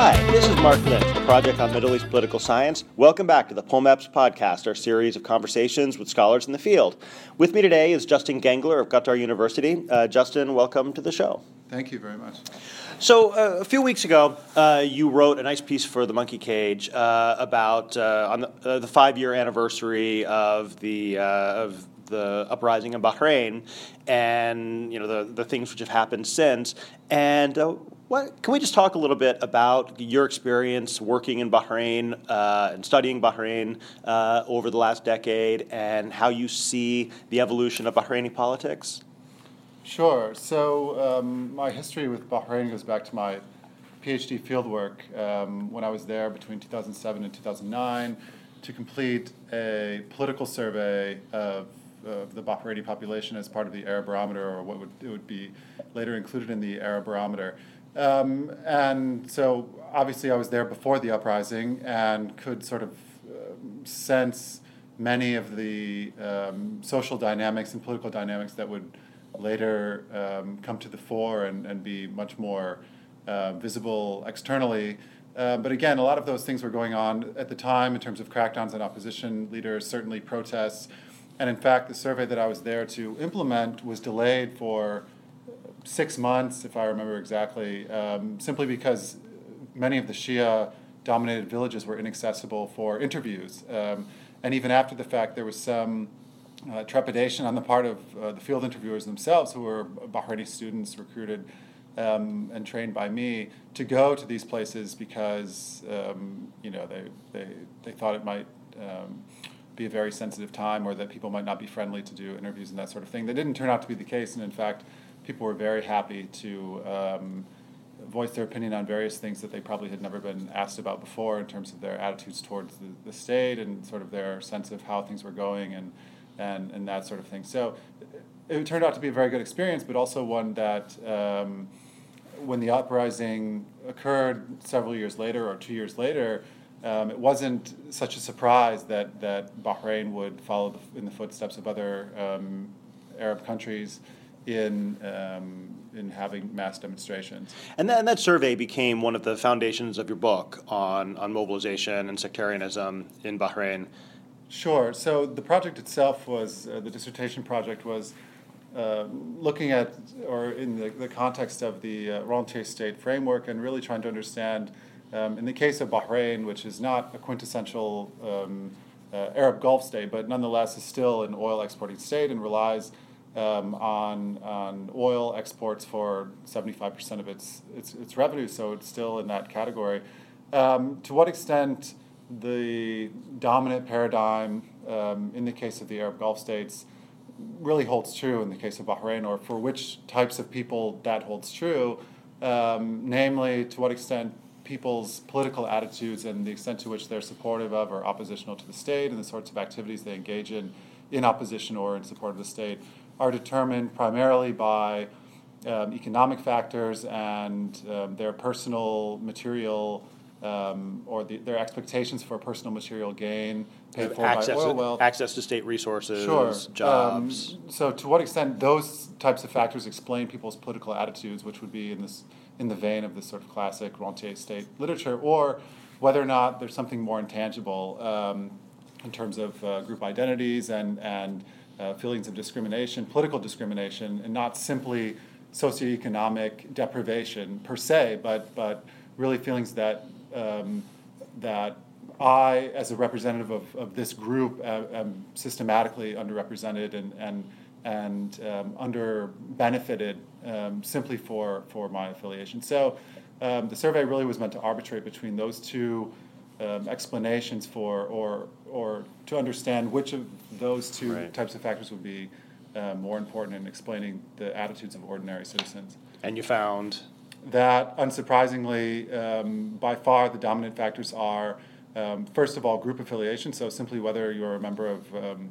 Hi, this is Mark Lynch, the Project on Middle East Political Science. Welcome back to the POMEPS podcast, our series of conversations with scholars in the field. With me today is Justin Gengler of Qatar University. Uh, Justin, welcome to the show. Thank you very much. So, uh, a few weeks ago, uh, you wrote a nice piece for the Monkey Cage uh, about uh, on the, uh, the five-year anniversary of the uh, of the uprising in Bahrain, and you know the the things which have happened since. And what can we just talk a little bit about your experience working in Bahrain and studying Bahrain over the last decade, and how you see the evolution of Bahraini politics? Sure. So um, my history with Bahrain goes back to my PhD fieldwork um, when I was there between 2007 and 2009 to complete a political survey of, of the Bahraini population as part of the Arab Barometer, or what would it would be later included in the Arab Barometer. Um, and so obviously I was there before the uprising and could sort of uh, sense many of the um, social dynamics and political dynamics that would later um, come to the fore and, and be much more uh, visible externally. Uh, but again, a lot of those things were going on at the time in terms of crackdowns on opposition leaders, certainly protests. And in fact, the survey that I was there to implement was delayed for six months, if I remember exactly, um, simply because many of the Shia dominated villages were inaccessible for interviews. Um, and even after the fact, there was some uh, trepidation on the part of uh, the field interviewers themselves, who were Bahraini students recruited um, and trained by me, to go to these places because um, you know they, they, they thought it might um, be a very sensitive time or that people might not be friendly to do interviews and that sort of thing. That didn't turn out to be the case, and in fact, people were very happy to um, voice their opinion on various things that they probably had never been asked about before in terms of their attitudes towards the, the state and sort of their sense of how things were going and and, and that sort of thing. So it turned out to be a very good experience, but also one that um, when the uprising occurred several years later or two years later, um, it wasn't such a surprise that, that Bahrain would follow the, in the footsteps of other um, Arab countries in um, in having mass demonstrations. And that, and that survey became one of the foundations of your book on, on mobilization and sectarianism in Bahrain. Sure. So the project itself was uh, the dissertation project was uh, looking at, or in the, the context of the uh, rentier state framework, and really trying to understand. Um, in the case of Bahrain, which is not a quintessential um, uh, Arab Gulf state, but nonetheless is still an oil exporting state and relies um, on, on oil exports for 75% of its, its, its revenue, so it's still in that category. Um, to what extent the dominant paradigm um, in the case of the Arab Gulf states really holds true in the case of Bahrain, or for which types of people that holds true, um, namely to what extent people's political attitudes and the extent to which they're supportive of or oppositional to the state and the sorts of activities they engage in in opposition or in support of the state are determined primarily by um, economic factors and um, their personal material um, or the, their expectations for personal material gain paid for access by oil wealth. Access to state resources, sure. jobs. Um, so, to what extent those types of factors explain people's political attitudes, which would be in this in the vein of this sort of classic rentier state literature, or whether or not there's something more intangible um, in terms of uh, group identities and and uh, feelings of discrimination, political discrimination, and not simply socioeconomic deprivation per se, but but really feelings that um, that I, as a representative of, of this group, uh, am systematically underrepresented and and and um, under benefited um, simply for for my affiliation. So um, the survey really was meant to arbitrate between those two um, explanations for or or to understand which of those two right. types of factors would be uh, more important in explaining the attitudes of ordinary citizens. And you found that, unsurprisingly, um, by far the dominant factors are, um, first of all, group affiliation, so simply whether you're a member of um,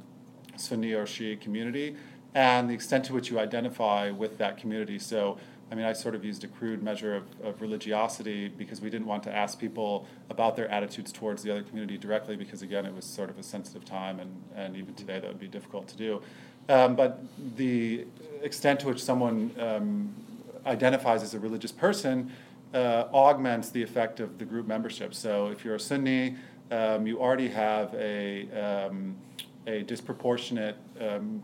Sunni or Shia community, and the extent to which you identify with that community. So, I mean, I sort of used a crude measure of, of religiosity because we didn't want to ask people about their attitudes towards the other community directly because, again, it was sort of a sensitive time, and, and even today that would be difficult to do. Um, but the extent to which someone um, identifies as a religious person uh, augments the effect of the group membership. So if you're a Sunni, um, you already have a, um, a disproportionate um,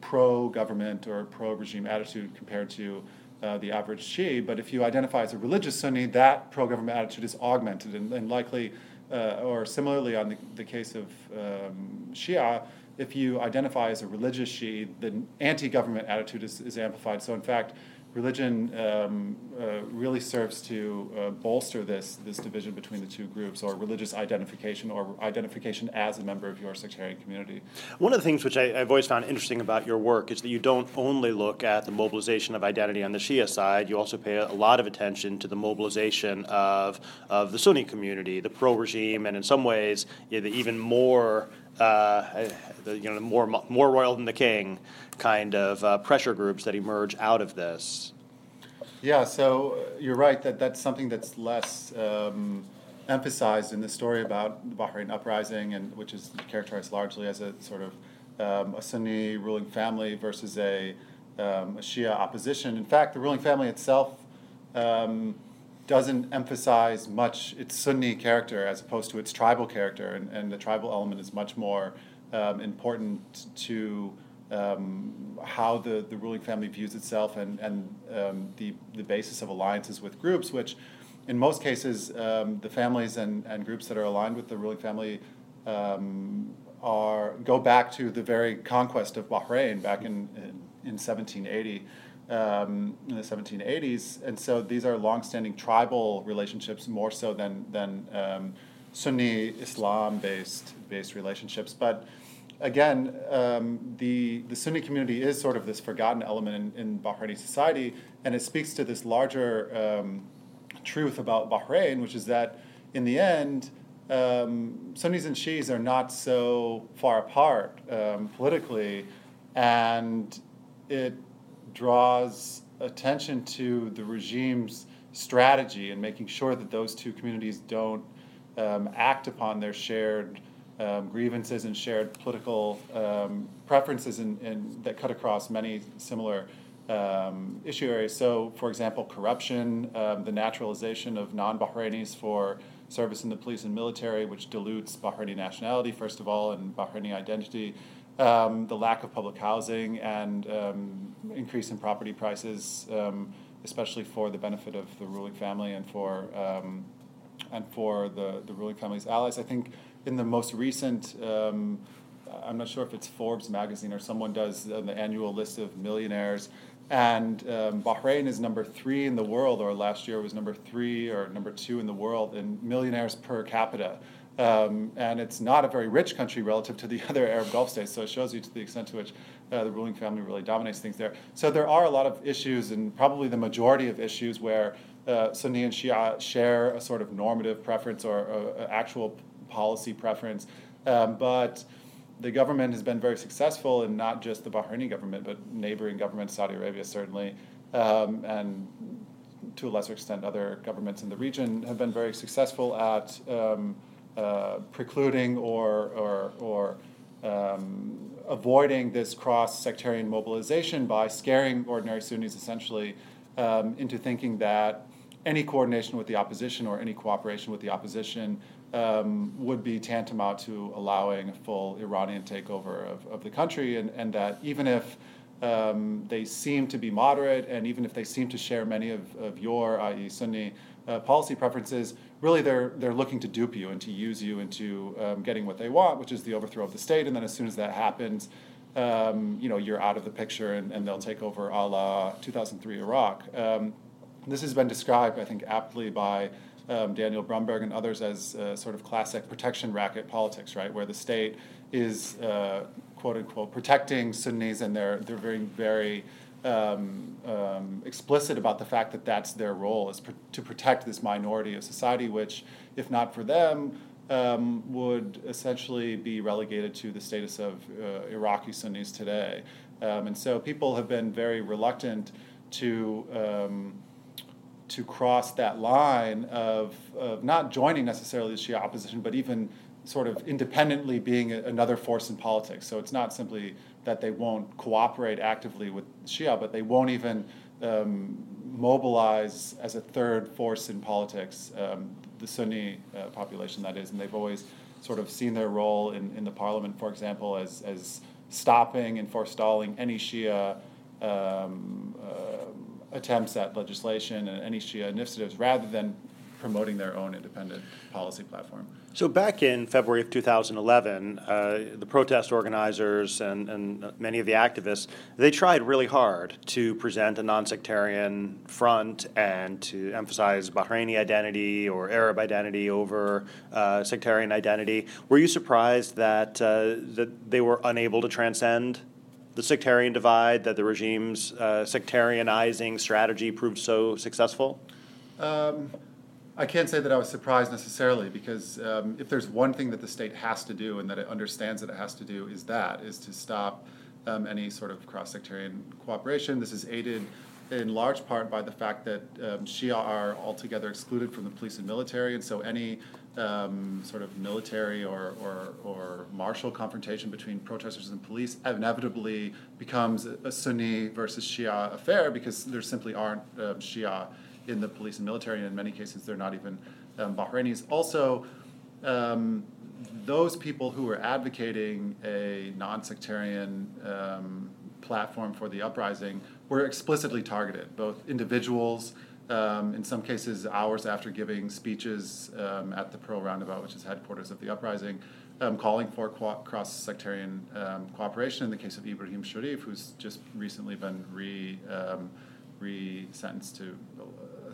pro government or pro regime attitude compared to uh, the average Shia. But if you identify as a religious Sunni, that pro government attitude is augmented and, and likely, uh, or similarly on the, the case of um, Shia, if you identify as a religious Shia, the anti government attitude is, is amplified. So, in fact, religion um, uh, really serves to uh, bolster this, this division between the two groups, or religious identification, or identification as a member of your sectarian community. One of the things which I, have always found interesting about your work is that you don't only look at the mobilization of identity on the Shia side, you also pay a lot of attention to the mobilization of, of the Sunni community, the pro regime, and in some ways, know, the even more uh, the, you know, more, more royal than the king kind of uh, pressure groups that emerge out of this. Yeah, so uh, you're right that that's something that's less um, emphasized in the story about the Bahrain uprising, and which is characterized largely as a sort of um, a Sunni ruling family versus a, um, a Shia opposition. In fact, the ruling family itself um, doesn't emphasize much its Sunni character as opposed to its tribal character, and, and the tribal element is much more um, important to um, how the, the ruling family views itself and, and um, the, the basis of alliances with groups, which in most cases, um, the families and, and groups that are aligned with the ruling family um, are go back to the very conquest of Bahrain back in, in, in 1780 um, in the 1780s, and so these are longstanding tribal relationships more so than than um, Sunni Islam based based relationships. But again, um, the the Sunni community is sort of this forgotten element in, in Bahraini society, and it speaks to this larger um, truth about Bahrain, which is that in the end. Um, Sunnis and Shias are not so far apart um, politically, and it draws attention to the regime's strategy and making sure that those two communities don't um, act upon their shared um, grievances and shared political um, preferences in, in, that cut across many similar um, issue areas. So, for example, corruption, um, the naturalization of non Bahrainis for service in the police and military, which dilutes Bahraini nationality, first of all, and Bahraini identity um, the lack of public housing and um, increase in property prices, um, especially for the benefit of the ruling family and for um, and for the, the ruling family's allies. I think in the most recent, um, I'm not sure if it's Forbes magazine or someone does the annual list of millionaires, and um, Bahrain is number three in the world, or last year was number three or number two in the world in millionaires per capita. Um, and it's not a very rich country relative to the other Arab Gulf states, so it shows you to the extent to which uh, the ruling family really dominates things there. So there are a lot of issues, and probably the majority of issues, where uh, Sunni and Shia share a sort of normative preference or uh, actual policy preference. Um, but the government has been very successful, and not just the Bahraini government, but neighboring governments, Saudi Arabia certainly, um, and to a lesser extent, other governments in the region have been very successful at. Um, uh, precluding or, or, or um, avoiding this cross sectarian mobilization by scaring ordinary Sunnis essentially um, into thinking that any coordination with the opposition or any cooperation with the opposition um, would be tantamount to allowing a full Iranian takeover of, of the country, and, and that even if um, they seem to be moderate, and even if they seem to share many of, of your, i.e., Sunni, uh, policy preferences, really they're, they're looking to dupe you and to use you into um, getting what they want, which is the overthrow of the state. And then as soon as that happens, um, you know, you're out of the picture and, and they'll take over a la 2003 Iraq. Um, this has been described, I think, aptly by um, Daniel Brumberg and others as uh, sort of classic protection racket politics, right, where the state is, uh, quote unquote, protecting Sunnis and they're, they're very, very um, um, explicit about the fact that that's their role is pr- to protect this minority of society, which, if not for them, um, would essentially be relegated to the status of uh, Iraqi Sunnis today. Um, and so people have been very reluctant to um, to cross that line of, of not joining necessarily the Shia opposition, but even sort of independently being a, another force in politics. So it's not simply that they won't cooperate actively with Shia, but they won't even um, mobilize as a third force in politics um, the Sunni uh, population, that is, and they've always sort of seen their role in, in the parliament, for example, as, as stopping and forestalling any Shia um, uh, attempts at legislation and any Shia initiatives rather than promoting their own independent policy platform. So back in February of 2011, uh, the protest organizers and, and many of the activists, they tried really hard to present a nonsectarian front and to emphasize Bahraini identity or Arab identity over uh, sectarian identity. Were you surprised that, uh, that they were unable to transcend the sectarian divide, that the regime's uh, sectarianizing strategy proved so successful? Um, I can't say that I was surprised necessarily because um, if there's one thing that the state has to do and that it understands that it has to do is that is to stop um, any sort of cross-sectarian cooperation. This is aided in large part by the fact that um, Shia are altogether excluded from the police and military, and so any um, sort of military or, or, or martial confrontation between protesters and police inevitably becomes a Sunni versus Shia affair because there simply aren't uh, Shia in the police and military, and in many cases, they're not even um, Bahrainis. Also, um, those people who were advocating a non sectarian um, platform for the uprising were explicitly targeted, both individuals. Um, in some cases, hours after giving speeches um, at the Pearl Roundabout, which is headquarters of the uprising, um, calling for co- cross sectarian cooperation. In the case of Ibrahim Sharif, who's just recently been re re sentenced to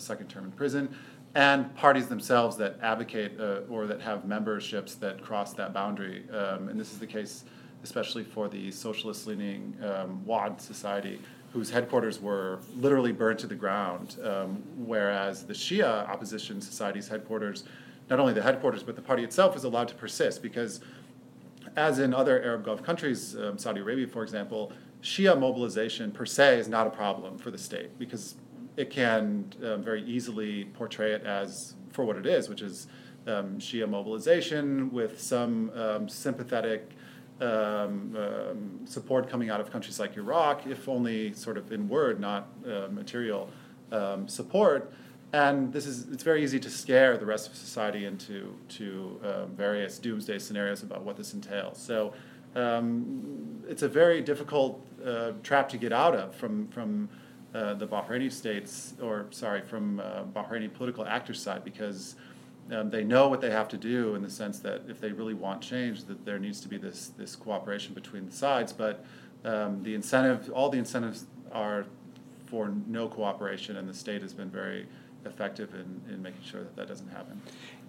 second term in prison, and parties themselves that advocate uh, or that have memberships that cross that boundary. Um, and this is the case especially for the socialist leaning um, Waad Society, whose headquarters were literally burned to the ground, um, whereas the Shia opposition society's headquarters, not only the headquarters, but the party itself was allowed to persist because, as in other Arab Gulf countries, um, Saudi Arabia, for example, Shia mobilization per se is not a problem for the state because it can um, very easily portray it as for what it is, which is um, Shia mobilization with some um, sympathetic um, um, support coming out of countries like Iraq, if only sort of in word, not uh, material um, support. And this is it's very easy to scare the rest of society into to various doomsday scenarios about what this entails. So it's a very difficult uh, trap to get out of from from uh, the Bahraini states, or sorry, from uh, Bahraini political actors' side, because um, they know what they have to do in the sense that if they really want change, that there needs to be this this cooperation between the sides. But um, the incentive, all the incentives are for no cooperation, and the state has been very effective in, in making sure that that doesn't happen.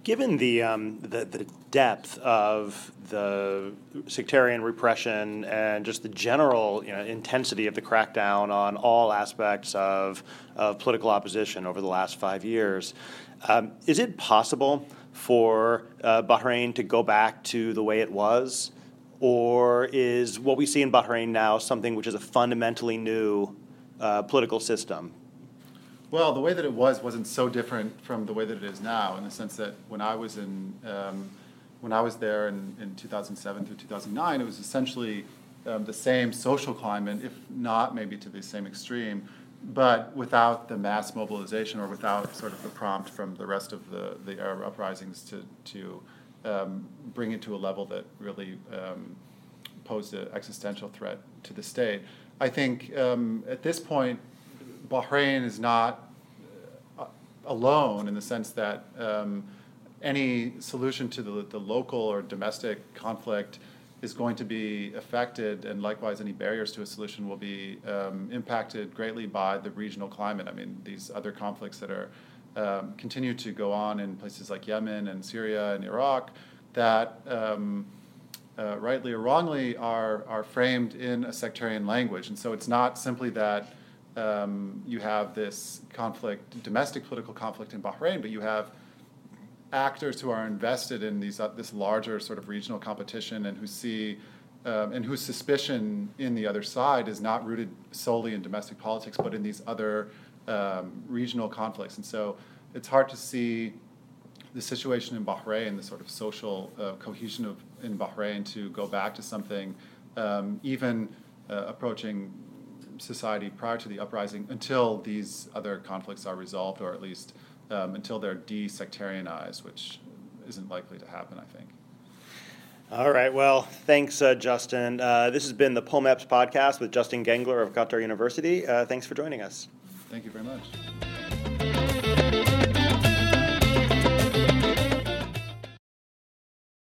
Given the, um, the, the depth of the sectarian repression and just the general you know, intensity of the crackdown on all aspects of, of political opposition over the last five years, um, is it possible for uh, Bahrain to go back to the way it was? Or is what we see in Bahrain now something which is a fundamentally new uh, political system? Well, the way that it was wasn't so different from the way that it is now, in the sense that when I was in, um, when I was there in, in 2007 through 2009, it was essentially um, the same social climate, if not maybe to the same extreme, but without the mass mobilization or without sort of the prompt from the rest of the, the Arab uprisings to, to um, bring it to a level that really um, posed an existential threat to the state. I think um, at this point, Bahrain is not uh, alone in the sense that um, any solution to the, the local or domestic conflict is going to be affected, and likewise, any barriers to a solution will be um, impacted greatly by the regional climate. I mean, these other conflicts that are um, continue to go on in places like Yemen and Syria and Iraq that, um, uh, rightly or wrongly, are, are framed in a sectarian language. And so it's not simply that um, you have this conflict, domestic political conflict in Bahrain, but you have actors who are invested in these uh, this larger sort of regional competition and who see um, and whose suspicion in the other side is not rooted solely in domestic politics, but in these other um, regional conflicts. And so it's hard to see the situation in Bahrain, the sort of social uh, cohesion of in Bahrain, to go back to something um, even uh, approaching society prior to the uprising until these other conflicts are resolved, or at least um, until they're de-sectarianized, which isn't likely to happen, I think. All right. Well, thanks, uh, Justin. Uh, this has been the POMEPS podcast with Justin Gengler of Qatar University. Uh, thanks for joining us. Thank you very much.